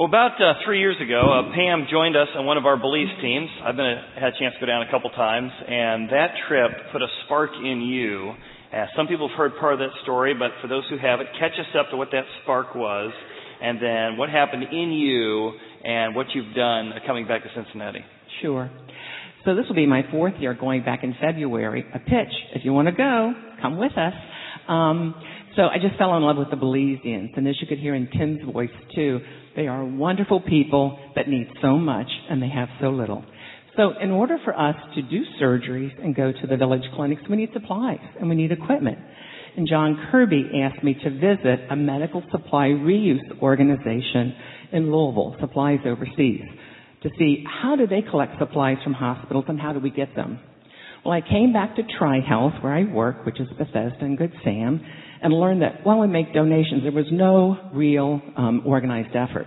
Well, about uh, three years ago, uh, Pam joined us on one of our Belize teams. I've been a, had a chance to go down a couple times, and that trip put a spark in you. Uh, some people have heard part of that story, but for those who haven't, catch us up to what that spark was, and then what happened in you, and what you've done coming back to Cincinnati. Sure. So this will be my fourth year going back in February. A pitch. If you want to go, come with us. Um, so I just fell in love with the Belizeans, and as you could hear in Tim's voice too, they are wonderful people that need so much and they have so little. So in order for us to do surgeries and go to the village clinics, we need supplies and we need equipment. And John Kirby asked me to visit a medical supply reuse organization in Louisville, Supplies Overseas, to see how do they collect supplies from hospitals and how do we get them. Well, I came back to TriHealth where I work, which is Bethesda and Good Sam, and learned that while we make donations, there was no real um, organized effort.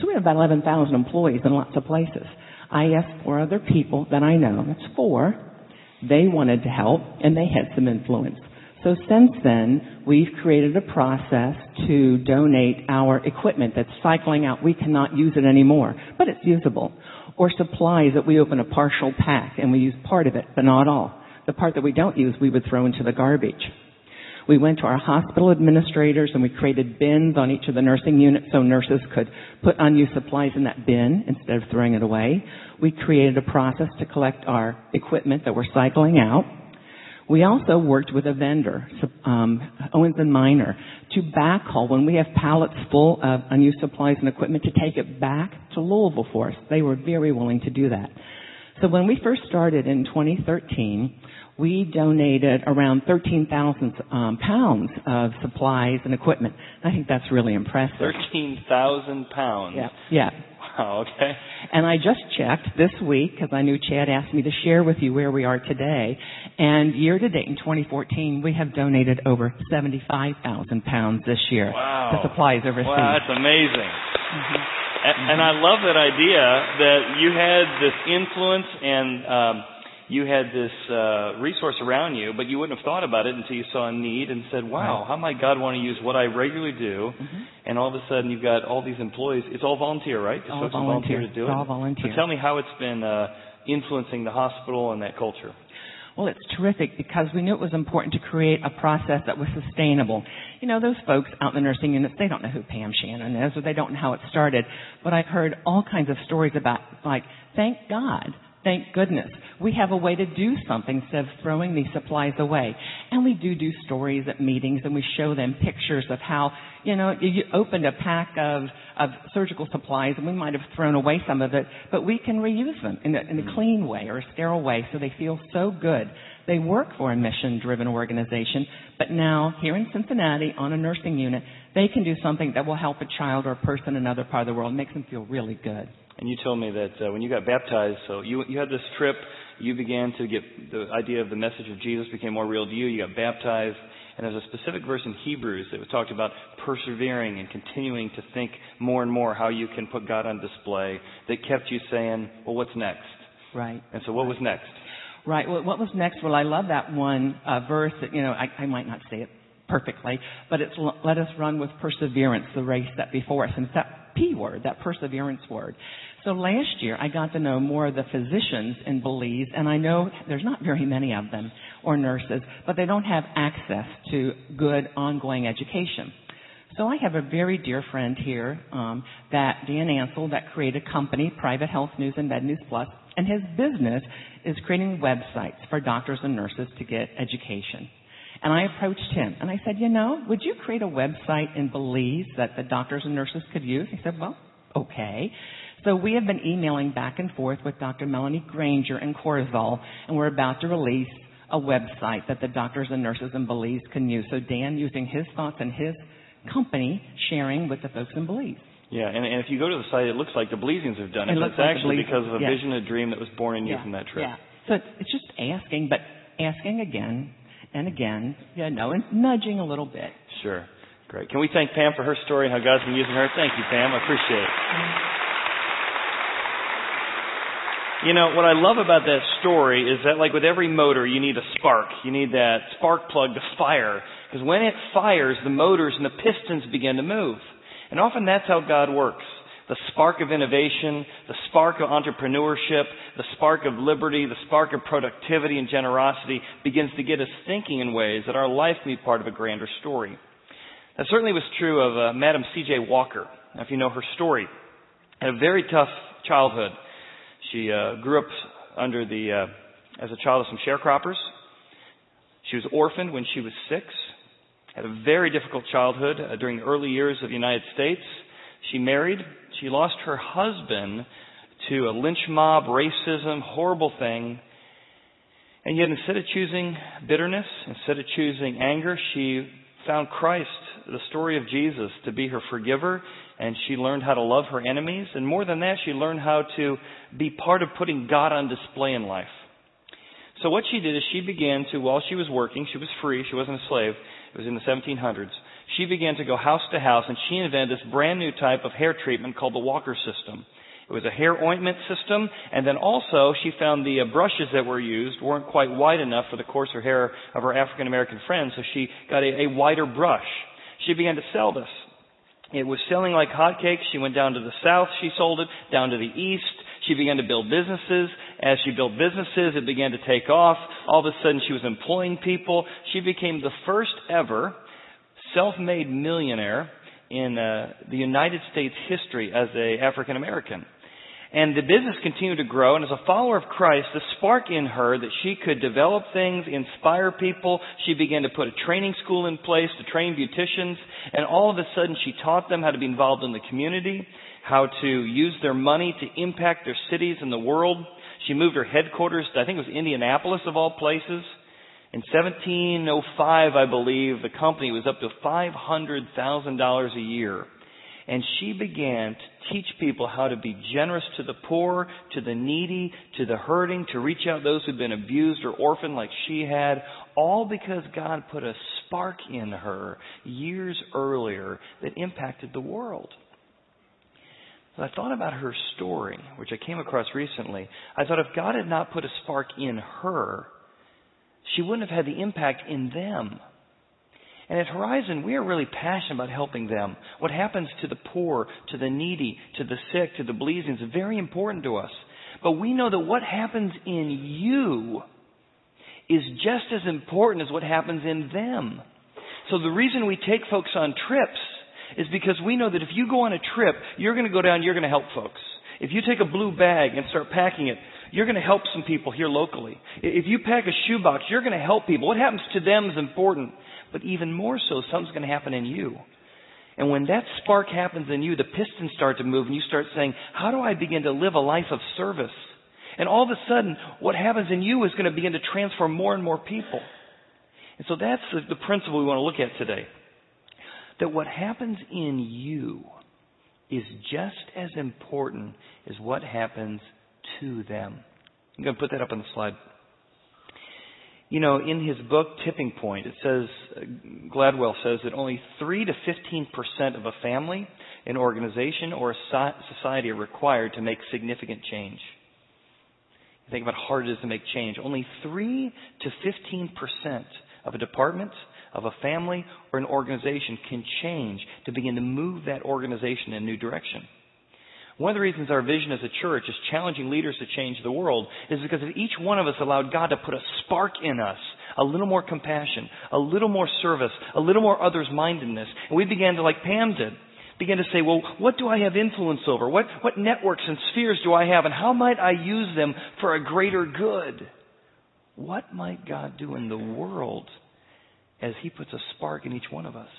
So we have about 11,000 employees in lots of places. I asked four other people that I know, that's four, they wanted to help and they had some influence. So since then, we've created a process to donate our equipment that's cycling out. We cannot use it anymore, but it's usable. Or supplies that we open a partial pack and we use part of it, but not all. The part that we don't use, we would throw into the garbage. We went to our hospital administrators and we created bins on each of the nursing units so nurses could put unused supplies in that bin instead of throwing it away. We created a process to collect our equipment that we're cycling out. We also worked with a vendor, um, Owens and Minor, to backhaul when we have pallets full of unused supplies and equipment to take it back to Louisville for us. They were very willing to do that. So when we first started in 2013, we donated around 13,000 um, pounds of supplies and equipment. I think that's really impressive. 13,000 pounds? Yeah. Yeah. Wow, okay. And I just checked this week because I knew Chad asked me to share with you where we are today. And year to date in 2014, we have donated over 75,000 pounds this year wow. to supplies overseas. Wow, that's amazing. Mm-hmm. And, and I love that idea that you had this influence and um, you had this uh, resource around you, but you wouldn't have thought about it until you saw a need and said, "Wow, how might God want to use what I regularly do?" Mm-hmm. And all of a sudden, you've got all these employees. It's all volunteer, right? All volunteer. volunteer to do it's it. All volunteer. So tell me how it's been uh, influencing the hospital and that culture. Well, it's terrific because we knew it was important to create a process that was sustainable. You know, those folks out in the nursing units, they don't know who Pam Shannon is or they don't know how it started. But I've heard all kinds of stories about, like, thank God Thank goodness. We have a way to do something instead of throwing these supplies away. And we do do stories at meetings and we show them pictures of how, you know, you opened a pack of, of surgical supplies and we might have thrown away some of it, but we can reuse them in a, in a mm. clean way or a sterile way so they feel so good. They work for a mission driven organization, but now here in Cincinnati on a nursing unit, they can do something that will help a child or a person in another part of the world. It makes them feel really good and you told me that uh, when you got baptized, so you you had this trip, you began to get the idea of the message of Jesus became more real to you. You got baptized, and there's a specific verse in Hebrews that was talked about persevering and continuing to think more and more how you can put God on display. That kept you saying, "Well, what's next?" Right. And so, what was next? Right. Well, what was next? Well, I love that one uh, verse that you know I, I might not say it perfectly, but it's let us run with perseverance the race that before us. And it's that P word, that perseverance word. So last year I got to know more of the physicians in Belize, and I know there's not very many of them, or nurses, but they don't have access to good ongoing education. So I have a very dear friend here, um, that Dan Ansel, that created a company, Private Health News and Med News Plus, and his business is creating websites for doctors and nurses to get education. And I approached him and I said, you know, would you create a website in Belize that the doctors and nurses could use? He said, well, okay. So we have been emailing back and forth with Dr. Melanie Granger in Corozal, and we're about to release a website that the doctors and nurses in Belize can use. So Dan using his thoughts and his company sharing with the folks in Belize. Yeah, and, and if you go to the site, it looks like the Belizeans have done it. it it's like actually because of a yeah. vision, a dream that was born in you yeah. from that trip. Yeah. So it's just asking, but asking again and again, you know, and nudging a little bit. Sure. Great. Can we thank Pam for her story and how God's been using her? Thank you, Pam. I appreciate it. You know, what I love about that story is that like with every motor, you need a spark. You need that spark plug to fire. Because when it fires, the motors and the pistons begin to move. And often that's how God works. the spark of innovation, the spark of entrepreneurship, the spark of liberty, the spark of productivity and generosity begins to get us thinking in ways that our life can be part of a grander story. That certainly was true of uh, Madam C.J. Walker. Now, if you know her story, had a very tough childhood. She uh, grew up under the uh, as a child of some sharecroppers. She was orphaned when she was six. Had a very difficult childhood uh, during the early years of the United States. She married. She lost her husband to a lynch mob, racism, horrible thing. And yet, instead of choosing bitterness, instead of choosing anger, she found Christ, the story of Jesus, to be her forgiver, and she learned how to love her enemies. And more than that, she learned how to be part of putting God on display in life. So what she did is she began to, while she was working, she was free, she wasn't a slave, it was in the 1700s, she began to go house to house and she invented this brand new type of hair treatment called the Walker system. It was a hair ointment system, and then also she found the uh, brushes that were used weren't quite wide enough for the coarser hair of her African American friends, so she got a, a wider brush. She began to sell this. It was selling like hotcakes. She went down to the south, she sold it, down to the east. She began to build businesses. As she built businesses, it began to take off. All of a sudden, she was employing people. She became the first ever self-made millionaire in uh, the United States history as a African American. And the business continued to grow, and as a follower of Christ, the spark in her that she could develop things, inspire people, she began to put a training school in place to train beauticians, and all of a sudden she taught them how to be involved in the community, how to use their money to impact their cities and the world. She moved her headquarters to, I think it was Indianapolis of all places. In 1705, I believe, the company was up to $500,000 a year. And she began teach people how to be generous to the poor, to the needy, to the hurting, to reach out those who've been abused or orphaned like she had, all because God put a spark in her years earlier that impacted the world. So I thought about her story, which I came across recently. I thought if God had not put a spark in her, she wouldn't have had the impact in them. And at Horizon, we are really passionate about helping them. What happens to the poor, to the needy, to the sick, to the bleeding is very important to us. But we know that what happens in you is just as important as what happens in them. So the reason we take folks on trips is because we know that if you go on a trip, you're going to go down, you're going to help folks. If you take a blue bag and start packing it, you're going to help some people here locally. If you pack a shoebox, you're going to help people. What happens to them is important. But even more so, something's going to happen in you. And when that spark happens in you, the pistons start to move and you start saying, how do I begin to live a life of service? And all of a sudden, what happens in you is going to begin to transform more and more people. And so that's the, principle we want to look at today. That what happens in you is just as important as what happens to them. I'm going to put that up on the slide. You know, in his book Tipping Point, it says Gladwell says that only 3 to 15% of a family, an organization, or a society are required to make significant change. Think about how hard it is to make change. Only 3 to 15% of a department, of a family, or an organization can change to begin to move that organization in a new direction. One of the reasons our vision as a church is challenging leaders to change the world is because if each one of us allowed God to put a spark in us, a little more compassion, a little more service, a little more others mindedness, and we began to, like Pam did, begin to say, well, what do I have influence over? What, what networks and spheres do I have, and how might I use them for a greater good? What might God do in the world as He puts a spark in each one of us?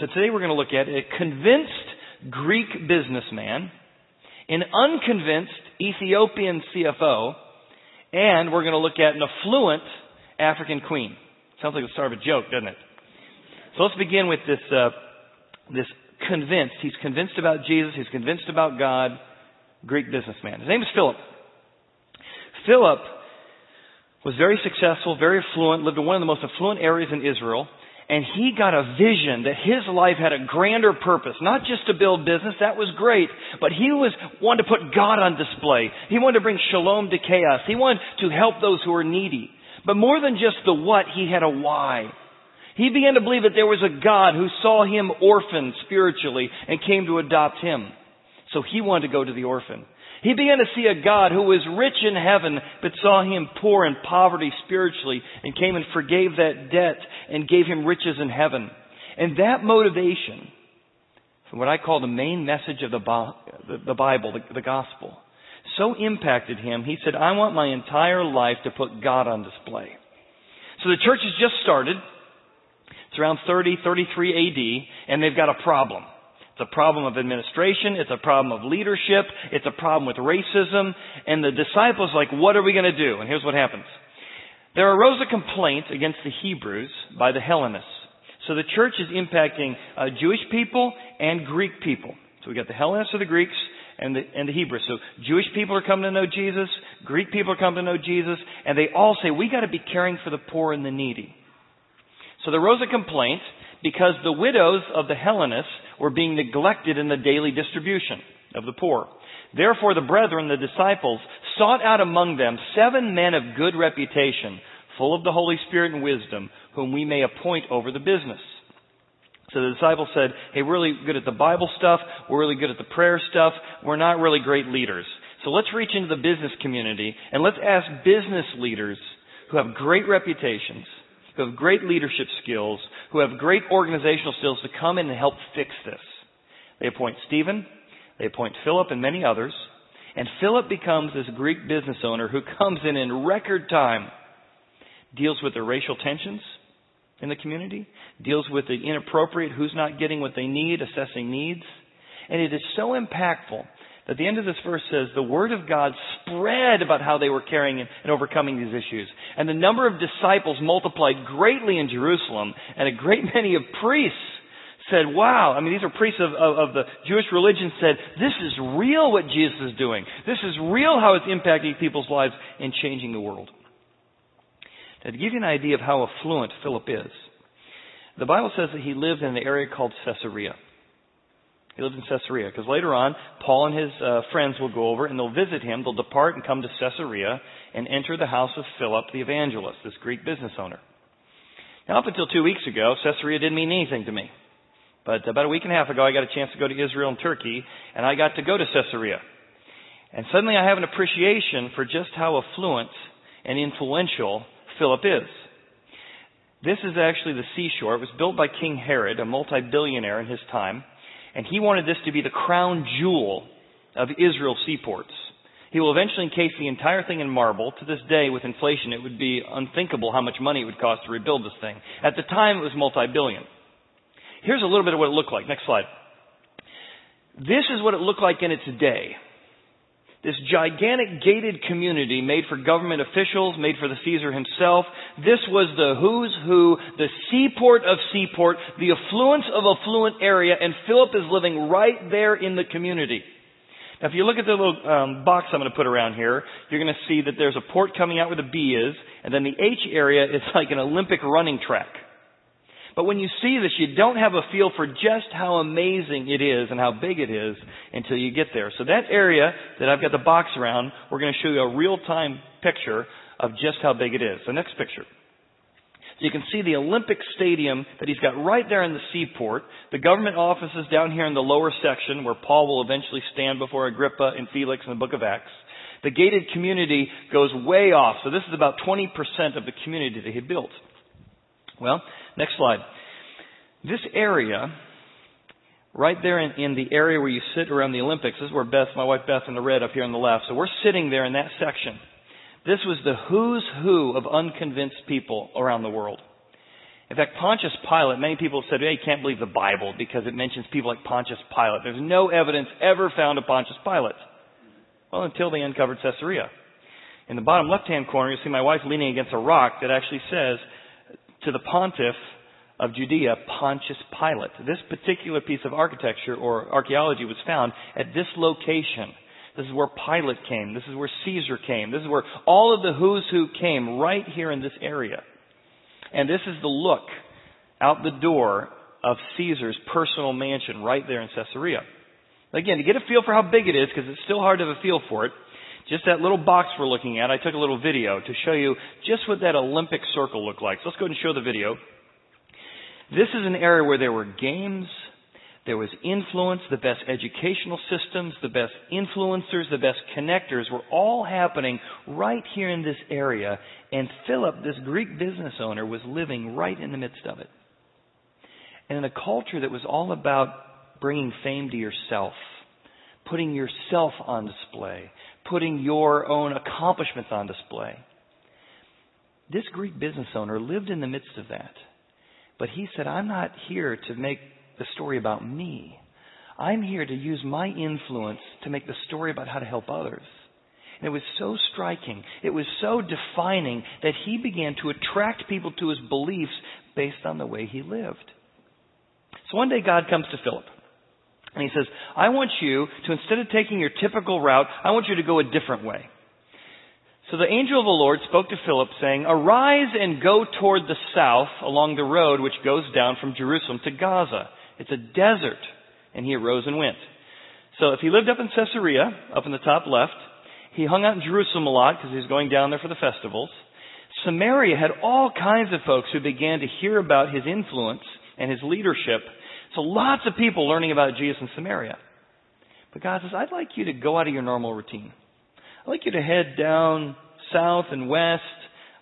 So today we're going to look at a convinced Greek businessman, an unconvinced Ethiopian CFO, and we're going to look at an affluent African queen. Sounds like the start of a joke, doesn't it? So let's begin with this, uh, this convinced. He's convinced about Jesus. He's convinced about God. Greek businessman. His name is Philip. Philip was very successful, very affluent, lived in one of the most affluent areas in Israel and he got a vision that his life had a grander purpose, not just to build business, that was great, but he was wanted to put God on display. He wanted to bring shalom to chaos. He wanted to help those who were needy. But more than just the what, he had a why. He began to believe that there was a God who saw him orphaned spiritually and came to adopt him. So he wanted to go to the orphan. He began to see a God who was rich in heaven, but saw him poor in poverty spiritually, and came and forgave that debt and gave him riches in heaven. And that motivation, from what I call the main message of the, Bible, the gospel, so impacted him, he said, I want my entire life to put God on display. So the church has just started. It's around 30, 33 AD, and they've got a problem. It's a problem of administration. It's a problem of leadership. It's a problem with racism. And the disciples like, what are we going to do? And here's what happens. There arose a complaint against the Hebrews by the Hellenists. So the church is impacting uh, Jewish people and Greek people. So we got the Hellenists or the Greeks and the, and the Hebrews. So Jewish people are coming to know Jesus, Greek people are coming to know Jesus, and they all say, we got to be caring for the poor and the needy. So there arose a complaint because the widows of the Hellenists were being neglected in the daily distribution of the poor. Therefore the brethren, the disciples, sought out among them seven men of good reputation, full of the Holy Spirit and wisdom, whom we may appoint over the business. So the disciples said, hey, we're really good at the Bible stuff. We're really good at the prayer stuff. We're not really great leaders. So let's reach into the business community and let's ask business leaders who have great reputations who have great leadership skills, who have great organizational skills to come in and help fix this. They appoint Stephen, they appoint Philip and many others, and Philip becomes this Greek business owner who comes in in record time, deals with the racial tensions in the community, deals with the inappropriate, who's not getting what they need, assessing needs. And it is so impactful at the end of this verse says, the word of God spread about how they were carrying and overcoming these issues. And the number of disciples multiplied greatly in Jerusalem, and a great many of priests said, wow, I mean, these are priests of, of, of the Jewish religion said, this is real what Jesus is doing. This is real how it's impacting people's lives and changing the world. Now, to give you an idea of how affluent Philip is, the Bible says that he lived in an area called Caesarea. He lived in Caesarea because later on, Paul and his uh, friends will go over and they'll visit him. They'll depart and come to Caesarea and enter the house of Philip the evangelist, this Greek business owner. Now, up until two weeks ago, Caesarea didn't mean anything to me. But about a week and a half ago, I got a chance to go to Israel and Turkey, and I got to go to Caesarea. And suddenly I have an appreciation for just how affluent and influential Philip is. This is actually the seashore. It was built by King Herod, a multi-billionaire in his time and he wanted this to be the crown jewel of Israel's seaports. He will eventually encase the entire thing in marble. To this day, with inflation, it would be unthinkable how much money it would cost to rebuild this thing. At the time, it was multi-billion. Here's a little bit of what it looked like. Next slide. This is what it looked like in its day this gigantic gated community made for government officials, made for the Caesar himself. This was the who's who, the seaport of seaport, the affluence of affluent area, and Philip is living right there in the community. Now, if you look at the little um, box I'm going to put around here, you're going to see that there's a port coming out where the B is, and then the H area is like an Olympic running track. But when you see this, you don't have a feel for just how amazing it is and how big it is until you get there. So that area that I've got the box around, we're going to show you a real-time picture of just how big it is. The next picture. So you can see the Olympic Stadium that he's got right there in the seaport. The government offices down here in the lower section where Paul will eventually stand before Agrippa and Felix in the book of Acts. The gated community goes way off. So this is about 20% of the community that he built. Well, next slide. This area, right there in, in, the area where you sit around the Olympics, this is where Beth, my wife Beth in the red up here on the left. So we're sitting there in that section. This was the who's who of unconvinced people around the world. In fact, Pontius Pilate, many people said, hey, you can't believe the Bible because it mentions people like Pontius Pilate. There's no evidence ever found of Pontius Pilate. Well, until they uncovered Caesarea. In the bottom left-hand corner, you see my wife leaning against a rock that actually says, to the pontiff of Judea, Pontius Pilate. This particular piece of architecture or archaeology was found at this location. This is where Pilate came. This is where Caesar came. This is where all of the who's who came right here in this area. And this is the look out the door of Caesar's personal mansion right there in Caesarea. Again, to get a feel for how big it is, because it's still hard to have a feel for it, just that little box we're looking at, I took a little video to show you just what that Olympic circle looked like. So let's go ahead and show the video. This is an area where there were games, there was influence, the best educational systems, the best influencers, the best connectors were all happening right here in this area. And Philip, this Greek business owner, was living right in the midst of it. And in a culture that was all about bringing fame to yourself, putting yourself on display, putting your own accomplishments on display. This Greek business owner lived in the midst of that. But he said, I'm not here to make the story about me. I'm here to use my influence to make the story about how to help others. And it was so striking, it was so defining that he began to attract people to his beliefs based on the way he lived. So one day God comes to Philip. And he says, I want you to, instead of taking your typical route, I want you to go a different way. So the angel of the Lord spoke to Philip, saying, Arise and go toward the south along the road which goes down from Jerusalem to Gaza. It's a desert. And he arose and went. So if he lived up in Caesarea, up in the top left, he hung out in Jerusalem a lot because he was going down there for the festivals. Samaria had all kinds of folks who began to hear about his influence and his leadership. So lots of people learning about Jesus in Samaria. But God says, I'd like you to go out of your normal routine. I'd like you to head down south and west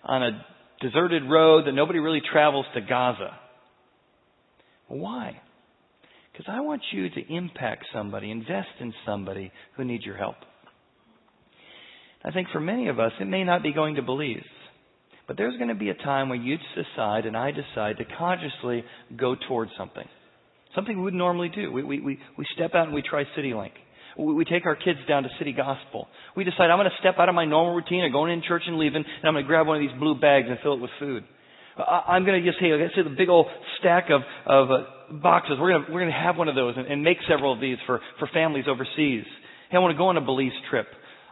on a deserted road that nobody really travels to Gaza. Why? Because I want you to impact somebody, invest in somebody who needs your help. I think for many of us, it may not be going to Belize. But there's going to be a time where you decide and I decide to consciously go towards something. Something we would normally do. We, we, we, we step out and we try CityLink. We, we take our kids down to City Gospel. We decide I'm going to step out of my normal routine of going in church and leaving, and I'm going to grab one of these blue bags and fill it with food. I'm going to just hey, let's say the big old stack of of uh, boxes. We're going to we're going to have one of those and, and make several of these for for families overseas. Hey, I want to go on a Belize trip.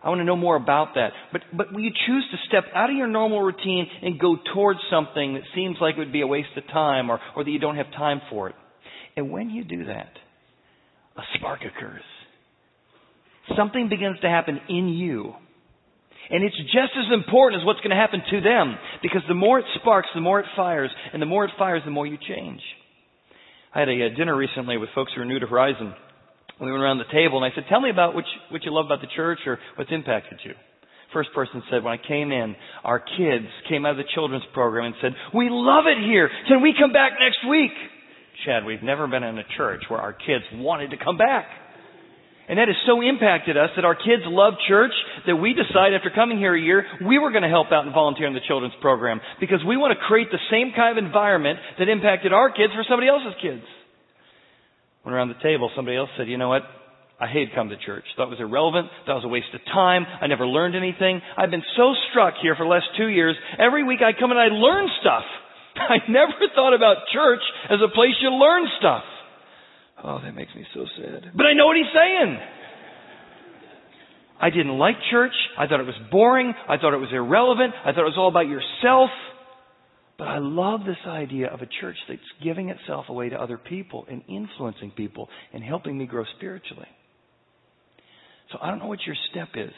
I want to know more about that. But but will you choose to step out of your normal routine and go towards something that seems like it would be a waste of time or or that you don't have time for it? And when you do that, a spark occurs. Something begins to happen in you and it's just as important as what's going to happen to them because the more it sparks, the more it fires, and the more it fires, the more you change. I had a, a dinner recently with folks who are new to Horizon. We went around the table and I said, tell me about what you, what you love about the church or what's impacted you. First person said, when I came in, our kids came out of the children's program and said, we love it here. Can we come back next week? Chad, we've never been in a church where our kids wanted to come back. And that has so impacted us that our kids love church that we decided after coming here a year, we were going to help out and volunteer in the children's program because we want to create the same kind of environment that impacted our kids for somebody else's kids. When around the table, somebody else said, you know what? I hated coming to church. Thought it was irrelevant. Thought it was a waste of time. I never learned anything. I've been so struck here for the last two years. Every week I come and I learn stuff. I never thought about church as a place you learn stuff. Oh, that makes me so sad. But I know what he's saying. I didn't like church. I thought it was boring. I thought it was irrelevant. I thought it was all about yourself. But I love this idea of a church that's giving itself away to other people and influencing people and helping me grow spiritually. So I don't know what your step is.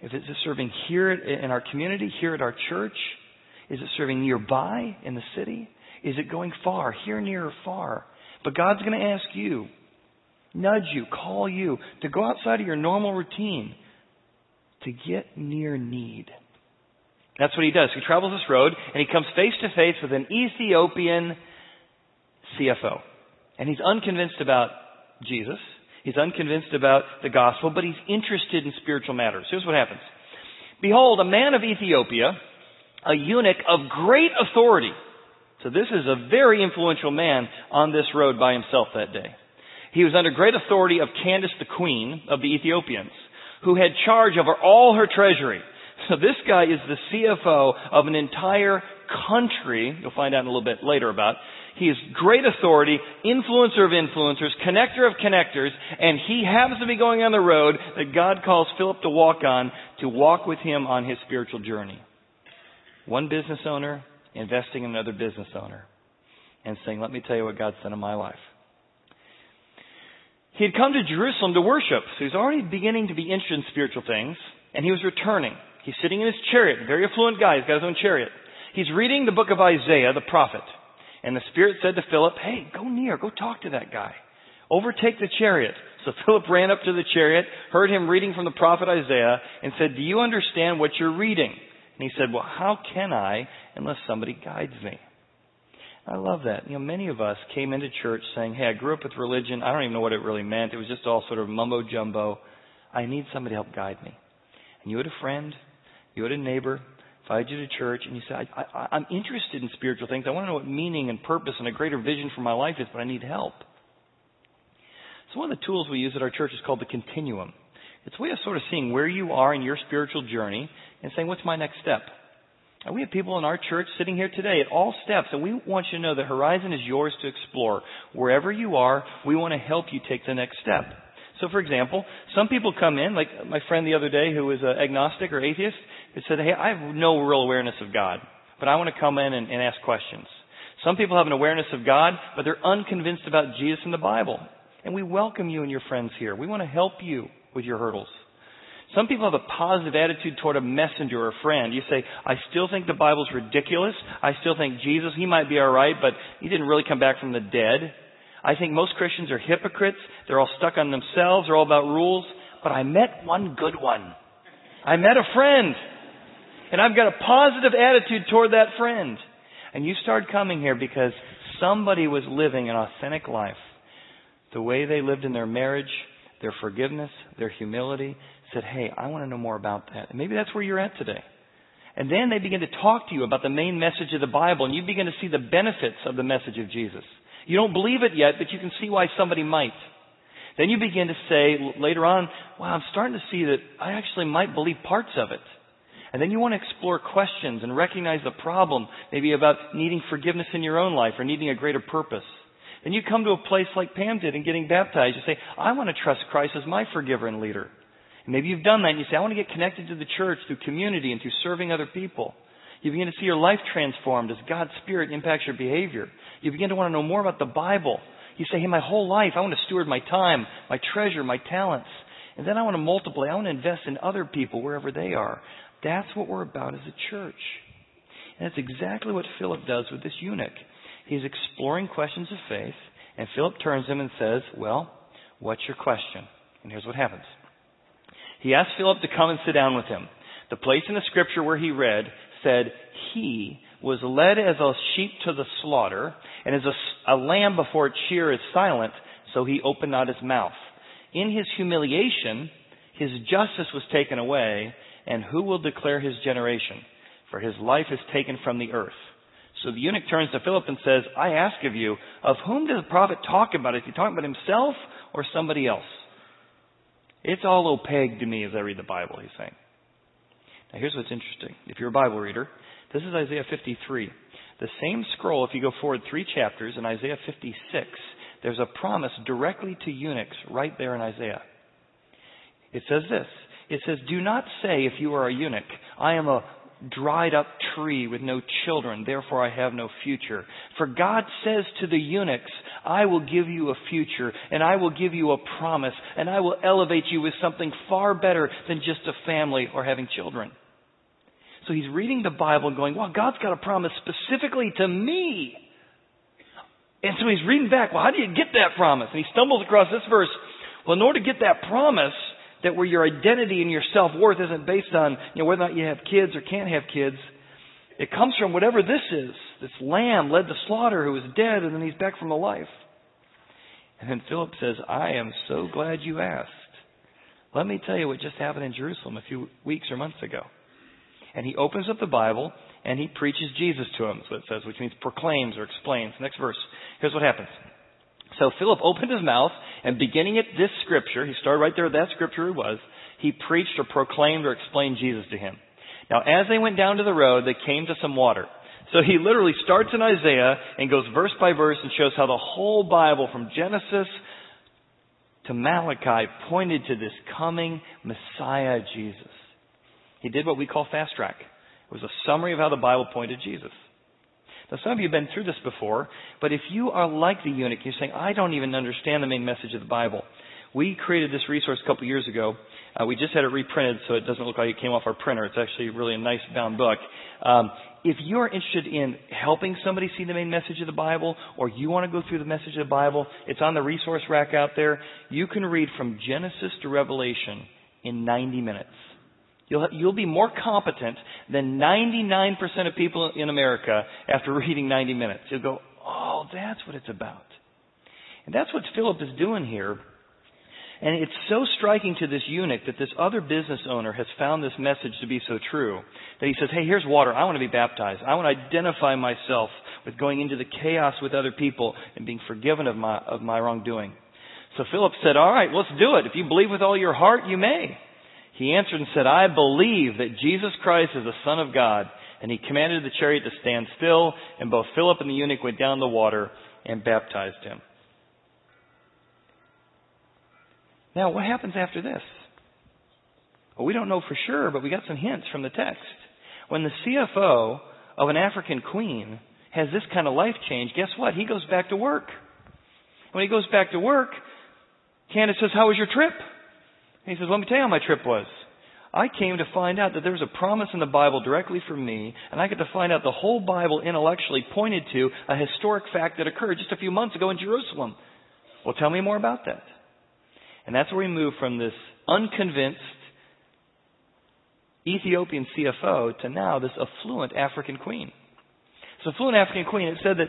If it's just serving here in our community, here at our church, is it serving nearby in the city? Is it going far, here, near, or far? But God's going to ask you, nudge you, call you to go outside of your normal routine to get near need. That's what he does. He travels this road and he comes face to face with an Ethiopian CFO. And he's unconvinced about Jesus. He's unconvinced about the gospel, but he's interested in spiritual matters. Here's what happens. Behold, a man of Ethiopia, a eunuch of great authority, so this is a very influential man on this road by himself that day. He was under great authority of Candace the queen of the Ethiopians, who had charge over all her treasury. So this guy is the CFO of an entire country, you'll find out in a little bit later about. He is great authority, influencer of influencers, connector of connectors, and he happens to be going on the road that God calls Philip to walk on, to walk with him on his spiritual journey. One business owner, investing in another business owner and saying, Let me tell you what God's done in my life. He had come to Jerusalem to worship, so he's already beginning to be interested in spiritual things, and he was returning. He's sitting in his chariot, very affluent guy, he's got his own chariot. He's reading the book of Isaiah, the prophet, and the Spirit said to Philip, Hey, go near, go talk to that guy. overtake the chariot. So Philip ran up to the chariot, heard him reading from the prophet Isaiah, and said, Do you understand what you're reading? And he said, Well, how can I unless somebody guides me? I love that. You know, many of us came into church saying, Hey, I grew up with religion. I don't even know what it really meant. It was just all sort of mumbo jumbo. I need somebody to help guide me. And you had a friend, you had a neighbor, invited you to church, and you said, I, I, I'm interested in spiritual things. I want to know what meaning and purpose and a greater vision for my life is, but I need help. So one of the tools we use at our church is called the continuum. It's a way of sort of seeing where you are in your spiritual journey and saying, what's my next step? And we have people in our church sitting here today at all steps, and we want you to know the horizon is yours to explore. Wherever you are, we want to help you take the next step. So, for example, some people come in, like my friend the other day who was agnostic or atheist, who said, Hey, I have no real awareness of God, but I want to come in and, and ask questions. Some people have an awareness of God, but they're unconvinced about Jesus and the Bible. And we welcome you and your friends here. We want to help you with your hurdles. Some people have a positive attitude toward a messenger or a friend. You say, I still think the Bible's ridiculous. I still think Jesus, he might be alright, but he didn't really come back from the dead. I think most Christians are hypocrites. They're all stuck on themselves. They're all about rules. But I met one good one. I met a friend. And I've got a positive attitude toward that friend. And you start coming here because somebody was living an authentic life. The way they lived in their marriage, their forgiveness, their humility, said, Hey, I want to know more about that. And maybe that's where you're at today. And then they begin to talk to you about the main message of the Bible, and you begin to see the benefits of the message of Jesus. You don't believe it yet, but you can see why somebody might. Then you begin to say later on, wow, I'm starting to see that I actually might believe parts of it. And then you want to explore questions and recognize the problem, maybe about needing forgiveness in your own life or needing a greater purpose. Then you come to a place like Pam did in getting baptized. You say, I want to trust Christ as my forgiver and leader. And maybe you've done that and you say, I want to get connected to the church through community and through serving other people. You begin to see your life transformed as God's Spirit impacts your behavior. You begin to want to know more about the Bible. You say, hey, my whole life, I want to steward my time, my treasure, my talents. And then I want to multiply. I want to invest in other people wherever they are. That's what we're about as a church. And that's exactly what Philip does with this eunuch. He's exploring questions of faith, and Philip turns him and says, Well, what's your question? And here's what happens. He asked Philip to come and sit down with him. The place in the scripture where he read said, He was led as a sheep to the slaughter, and as a, a lamb before its shear is silent, so he opened not his mouth. In his humiliation, his justice was taken away, and who will declare his generation? For his life is taken from the earth. So the eunuch turns to Philip and says, I ask of you, of whom does the prophet talk about? Is he talking about himself or somebody else? It's all opaque to me as I read the Bible, he's saying. Now here's what's interesting. If you're a Bible reader, this is Isaiah 53. The same scroll, if you go forward three chapters in Isaiah 56, there's a promise directly to eunuchs right there in Isaiah. It says this. It says, Do not say if you are a eunuch, I am a dried up tree with no children, therefore I have no future. For God says to the eunuchs, I will give you a future, and I will give you a promise, and I will elevate you with something far better than just a family or having children. So he's reading the Bible and going, well, God's got a promise specifically to me. And so he's reading back, well, how do you get that promise? And he stumbles across this verse. Well, in order to get that promise, that where your identity and your self-worth isn't based on, you know, whether or not you have kids or can't have kids, it comes from whatever this is. This lamb led to slaughter who was dead and then he's back from the life. And then Philip says, I am so glad you asked. Let me tell you what just happened in Jerusalem a few weeks or months ago. And he opens up the Bible and he preaches Jesus to him, so it says, which means proclaims or explains. Next verse. Here's what happens. So Philip opened his mouth and beginning at this scripture, he started right there at that scripture was, he preached or proclaimed or explained Jesus to him. Now as they went down to the road, they came to some water. So he literally starts in Isaiah and goes verse by verse and shows how the whole Bible from Genesis to Malachi pointed to this coming Messiah Jesus. He did what we call fast track. It was a summary of how the Bible pointed Jesus. Now, some of you have been through this before, but if you are like the eunuch, you're saying, I don't even understand the main message of the Bible. We created this resource a couple years ago. Uh, we just had it reprinted so it doesn't look like it came off our printer. It's actually really a nice bound book. Um, if you're interested in helping somebody see the main message of the Bible, or you want to go through the message of the Bible, it's on the resource rack out there. You can read from Genesis to Revelation in 90 minutes. You'll, you'll be more competent than 99% of people in America after reading 90 minutes. You'll go, oh, that's what it's about. And that's what Philip is doing here. And it's so striking to this eunuch that this other business owner has found this message to be so true that he says, Hey, here's water. I want to be baptized. I want to identify myself with going into the chaos with other people and being forgiven of my, of my wrongdoing. So Philip said, All right, let's do it. If you believe with all your heart, you may. He answered and said, I believe that Jesus Christ is the Son of God. And he commanded the chariot to stand still, and both Philip and the eunuch went down the water and baptized him. Now, what happens after this? Well, we don't know for sure, but we got some hints from the text. When the CFO of an African queen has this kind of life change, guess what? He goes back to work. When he goes back to work, Candace says, How was your trip? And he says, Let me tell you how my trip was. I came to find out that there was a promise in the Bible directly for me, and I got to find out the whole Bible intellectually pointed to a historic fact that occurred just a few months ago in Jerusalem. Well, tell me more about that. And that's where we move from this unconvinced Ethiopian CFO to now this affluent African queen. This affluent African queen, it said that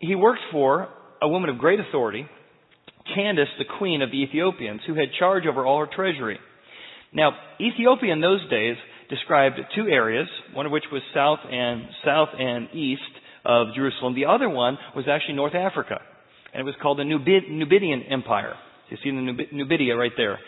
he worked for a woman of great authority, Candace, the queen of the Ethiopians, who had charge over all her treasury. Now, Ethiopia in those days described two areas, one of which was south and south and east of Jerusalem. The other one was actually North Africa, and it was called the Nubid- Nubidian Empire. You see the Nubidia right there.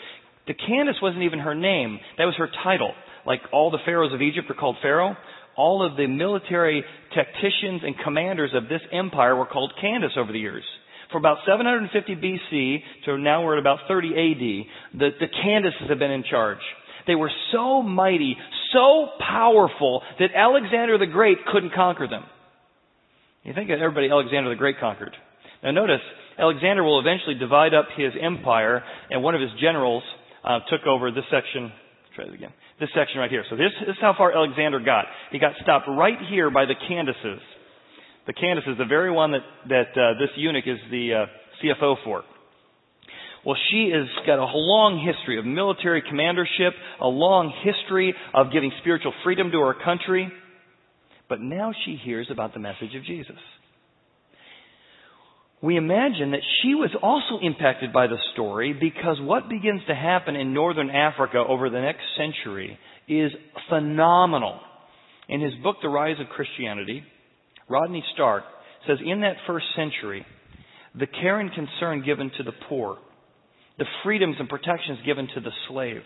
The Candace wasn't even her name. That was her title. Like all the pharaohs of Egypt are called Pharaoh. All of the military tacticians and commanders of this empire were called Candace over the years. For about 750 BC to now we're at about 30 AD, the, the Candaces have been in charge. They were so mighty, so powerful that Alexander the Great couldn't conquer them. You think of everybody Alexander the Great conquered. Now notice, Alexander will eventually divide up his empire, and one of his generals uh, took over this section. Try it again. This section right here. So this, this is how far Alexander got. He got stopped right here by the Candaces. The Candace is the very one that, that uh, this eunuch is the uh, CFO for. Well, she has got a long history of military commandership, a long history of giving spiritual freedom to her country. But now she hears about the message of Jesus we imagine that she was also impacted by the story because what begins to happen in northern Africa over the next century is phenomenal. In his book, The Rise of Christianity, Rodney Stark says in that first century, the care and concern given to the poor, the freedoms and protections given to the slave,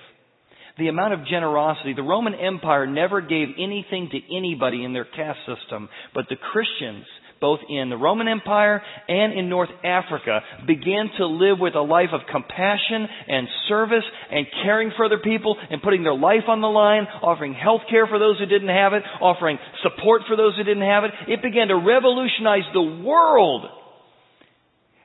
the amount of generosity. The Roman Empire never gave anything to anybody in their caste system, but the Christians both in the Roman Empire and in North Africa, began to live with a life of compassion and service and caring for other people and putting their life on the line, offering health care for those who didn't have it, offering support for those who didn't have it. It began to revolutionize the world.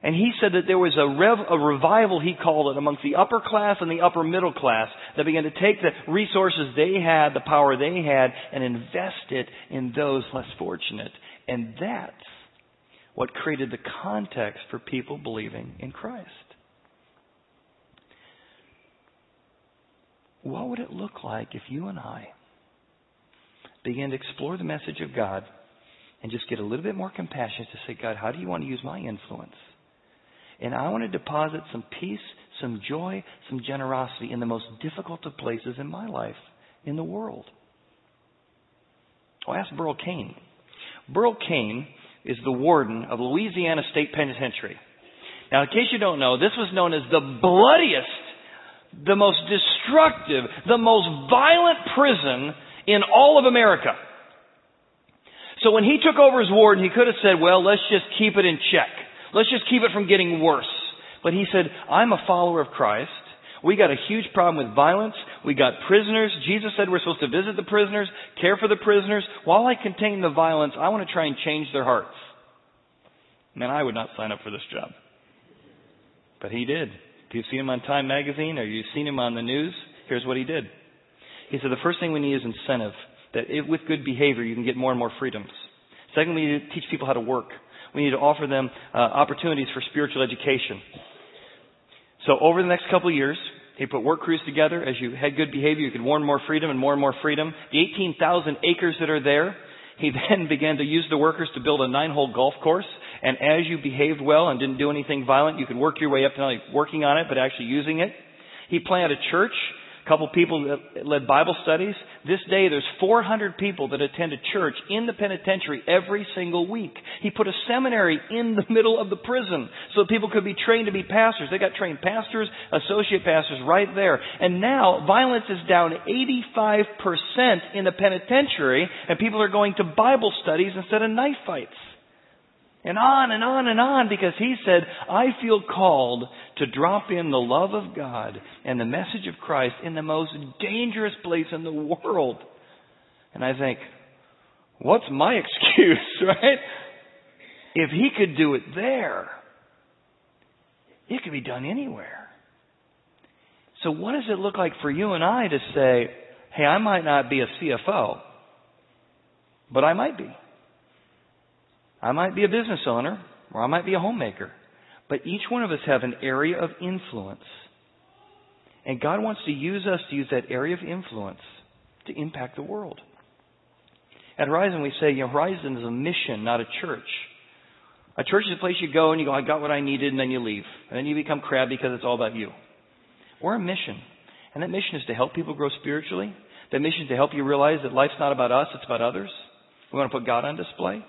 And he said that there was a, rev, a revival, he called it, amongst the upper class and the upper middle class that began to take the resources they had, the power they had, and invest it in those less fortunate. And that's what created the context for people believing in Christ. What would it look like if you and I began to explore the message of God and just get a little bit more compassionate to say, God, how do you want to use my influence? And I want to deposit some peace, some joy, some generosity in the most difficult of places in my life, in the world. I'll ask Burl Cain. Burl Cain is the warden of Louisiana State Penitentiary. Now, in case you don't know, this was known as the bloodiest, the most destructive, the most violent prison in all of America. So when he took over as warden, he could have said, well, let's just keep it in check. Let's just keep it from getting worse. But he said, I'm a follower of Christ. We got a huge problem with violence. We got prisoners. Jesus said we're supposed to visit the prisoners, care for the prisoners. While I contain the violence, I want to try and change their hearts. Man, I would not sign up for this job. But he did. If you've seen him on Time Magazine or you've seen him on the news, here's what he did. He said the first thing we need is incentive. That if, with good behavior, you can get more and more freedoms. Second, we need to teach people how to work. We need to offer them uh, opportunities for spiritual education. So over the next couple of years, he put work crews together. As you had good behavior, you could warn more freedom and more and more freedom. The 18,000 acres that are there, he then began to use the workers to build a nine-hole golf course. And as you behaved well and didn't do anything violent, you could work your way up to not only working on it, but actually using it. He planted a church couple people that led Bible studies. This day there's 400 people that attend a church in the penitentiary every single week. He put a seminary in the middle of the prison so people could be trained to be pastors. They got trained pastors, associate pastors right there. And now violence is down 85% in the penitentiary and people are going to Bible studies instead of knife fights. And on and on and on because he said, I feel called to drop in the love of God and the message of Christ in the most dangerous place in the world. And I think, what's my excuse, right? If he could do it there, it could be done anywhere. So what does it look like for you and I to say, hey, I might not be a CFO, but I might be. I might be a business owner, or I might be a homemaker. But each one of us have an area of influence. And God wants to use us to use that area of influence to impact the world. At Horizon, we say, you know, Horizon is a mission, not a church. A church is a place you go and you go, I got what I needed, and then you leave. And then you become crabby because it's all about you. We're a mission. And that mission is to help people grow spiritually. That mission is to help you realize that life's not about us, it's about others. We want to put God on display.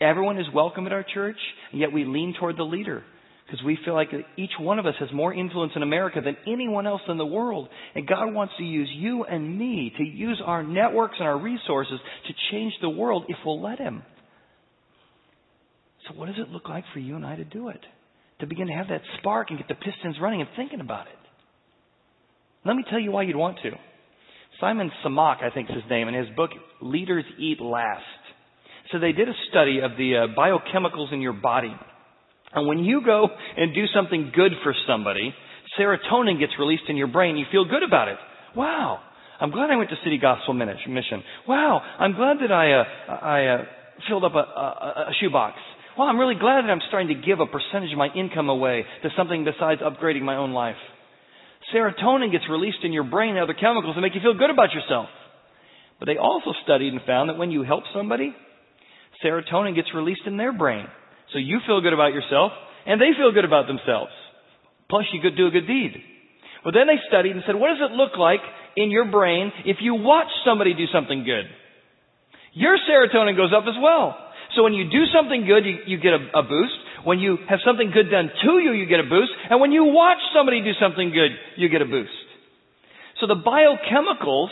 Everyone is welcome at our church, and yet we lean toward the leader because we feel like each one of us has more influence in America than anyone else in the world. And God wants to use you and me to use our networks and our resources to change the world if we'll let Him. So, what does it look like for you and I to do it? To begin to have that spark and get the pistons running and thinking about it. Let me tell you why you'd want to. Simon Sinek, I think is his name, in his book, Leaders Eat Last so they did a study of the uh, biochemicals in your body. And when you go and do something good for somebody, serotonin gets released in your brain. You feel good about it. Wow. I'm glad I went to City Gospel Mission. Wow. I'm glad that I, uh, I uh, filled up a, a, a shoebox. Well, I'm really glad that I'm starting to give a percentage of my income away to something besides upgrading my own life. Serotonin gets released in your brain and other chemicals that make you feel good about yourself. But they also studied and found that when you help somebody, serotonin gets released in their brain. So you feel good about yourself, and they feel good about themselves. Plus, you could do a good deed. Well, then they studied and said, what does it look like in your brain if you watch somebody do something good? Your serotonin goes up as well. So when you do something good, you, you get a, a boost. When you have something good done to you, you get a boost. And when you watch somebody do something good, you get a boost. So the biochemicals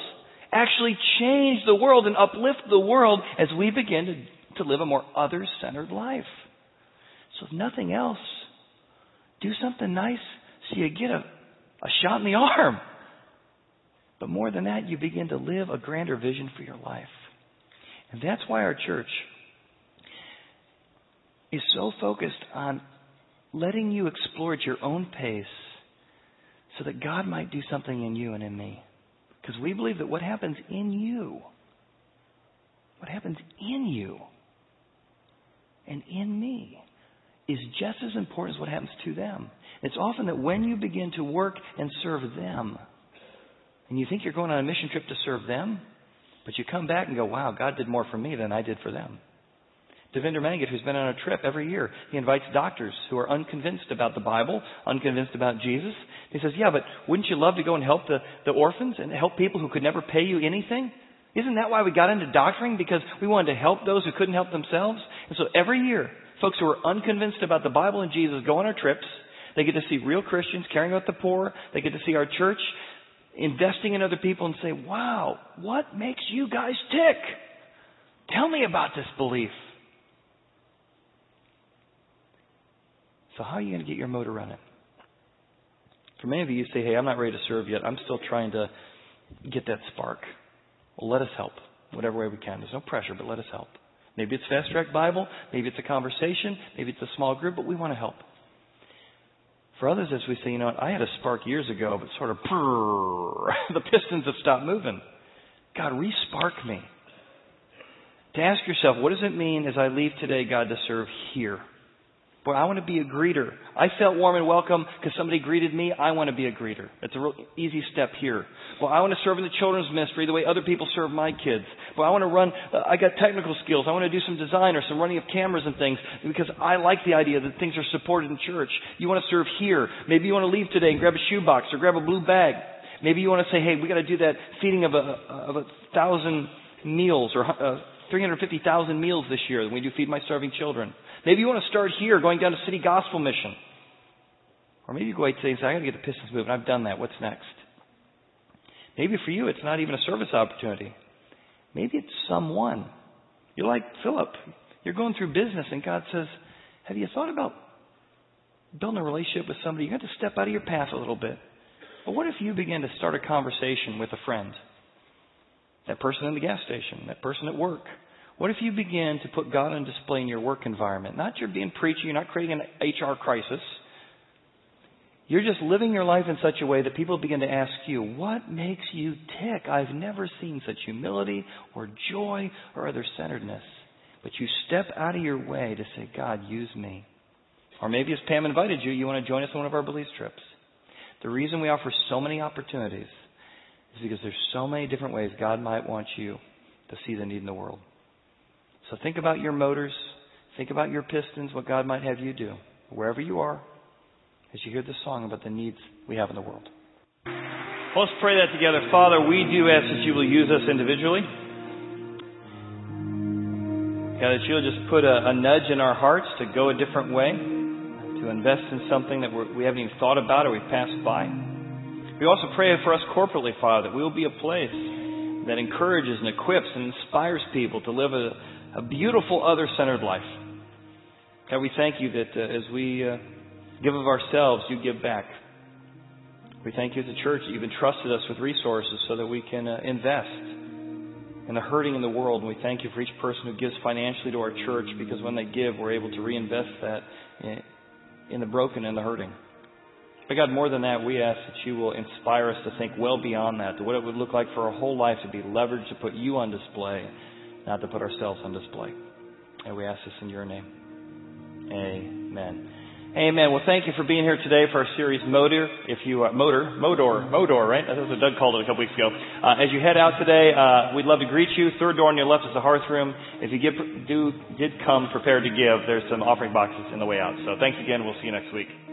actually change the world and uplift the world as we begin to to live a more other centered life. So, if nothing else, do something nice so you get a, a shot in the arm. But more than that, you begin to live a grander vision for your life. And that's why our church is so focused on letting you explore at your own pace so that God might do something in you and in me. Because we believe that what happens in you, what happens in you, and in me is just as important as what happens to them. It's often that when you begin to work and serve them, and you think you're going on a mission trip to serve them, but you come back and go, wow, God did more for me than I did for them. Devinder Mangat, who's been on a trip every year, he invites doctors who are unconvinced about the Bible, unconvinced about Jesus. He says, yeah, but wouldn't you love to go and help the, the orphans and help people who could never pay you anything? Isn't that why we got into doctoring? Because we wanted to help those who couldn't help themselves? And so every year, folks who are unconvinced about the Bible and Jesus go on our trips. They get to see real Christians caring about the poor. They get to see our church investing in other people and say, wow, what makes you guys tick? Tell me about this belief. So how are you going to get your motor running? For many of you, you say, hey, I'm not ready to serve yet. I'm still trying to get that spark. Well, let us help, whatever way we can. There's no pressure, but let us help. Maybe it's Fast Track Bible, maybe it's a conversation, maybe it's a small group, but we want to help. For others, as we say, you know, I had a spark years ago, but sort of the pistons have stopped moving. God, re-spark me. To ask yourself, what does it mean as I leave today, God, to serve here? Boy, I want to be a greeter. I felt warm and welcome because somebody greeted me. I want to be a greeter. It's a real easy step here. Well, I want to serve in the children's ministry the way other people serve my kids. Well, I want to run, uh, I got technical skills. I want to do some design or some running of cameras and things because I like the idea that things are supported in church. You want to serve here. Maybe you want to leave today and grab a shoebox or grab a blue bag. Maybe you want to say, hey, we got to do that feeding of a, of a thousand meals or uh, 350,000 meals this year when we do Feed My Starving Children. Maybe you want to start here, going down to City Gospel Mission. Or maybe you go away today and say, I got to get the Pistons moving. I've done that. What's next? Maybe for you, it's not even a service opportunity. Maybe it's someone. You're like Philip. You're going through business, and God says, Have you thought about building a relationship with somebody? You got to step out of your path a little bit. But what if you begin to start a conversation with a friend? That person in the gas station, that person at work, what if you begin to put God on display in your work environment? Not you're being preachy, you're not creating an HR crisis. You're just living your life in such a way that people begin to ask you, what makes you tick? I've never seen such humility or joy or other centeredness. But you step out of your way to say, God, use me. Or maybe as Pam invited you, you want to join us on one of our belief trips. The reason we offer so many opportunities is because there's so many different ways God might want you to see the need in the world. So think about your motors. Think about your pistons, what God might have you do, wherever you are, as you hear this song about the needs we have in the world. Let's pray that together. Father, we do ask that you will use us individually. God, that you'll just put a, a nudge in our hearts to go a different way, to invest in something that we have not even thought about or we've passed by. We also pray for us corporately, Father, that we will be a place that encourages and equips and inspires people to live a, a beautiful other centered life. God, we thank you that uh, as we uh, give of ourselves, you give back. We thank you as a church that you've entrusted us with resources so that we can uh, invest in the hurting in the world. And we thank you for each person who gives financially to our church because when they give, we're able to reinvest that in, in the broken and the hurting. But God, more than that, we ask that you will inspire us to think well beyond that, to what it would look like for our whole life to be leveraged to put you on display not to put ourselves on display. And we ask this in your name. Amen. Amen. Well, thank you for being here today for our series Motor. If you uh, Motor, Modor, Modor, right? That's what Doug called it a couple weeks ago. Uh, as you head out today, uh, we'd love to greet you. Third door on your left is the hearth room. If you get, do did come prepared to give, there's some offering boxes in the way out. So thanks again. We'll see you next week.